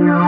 You.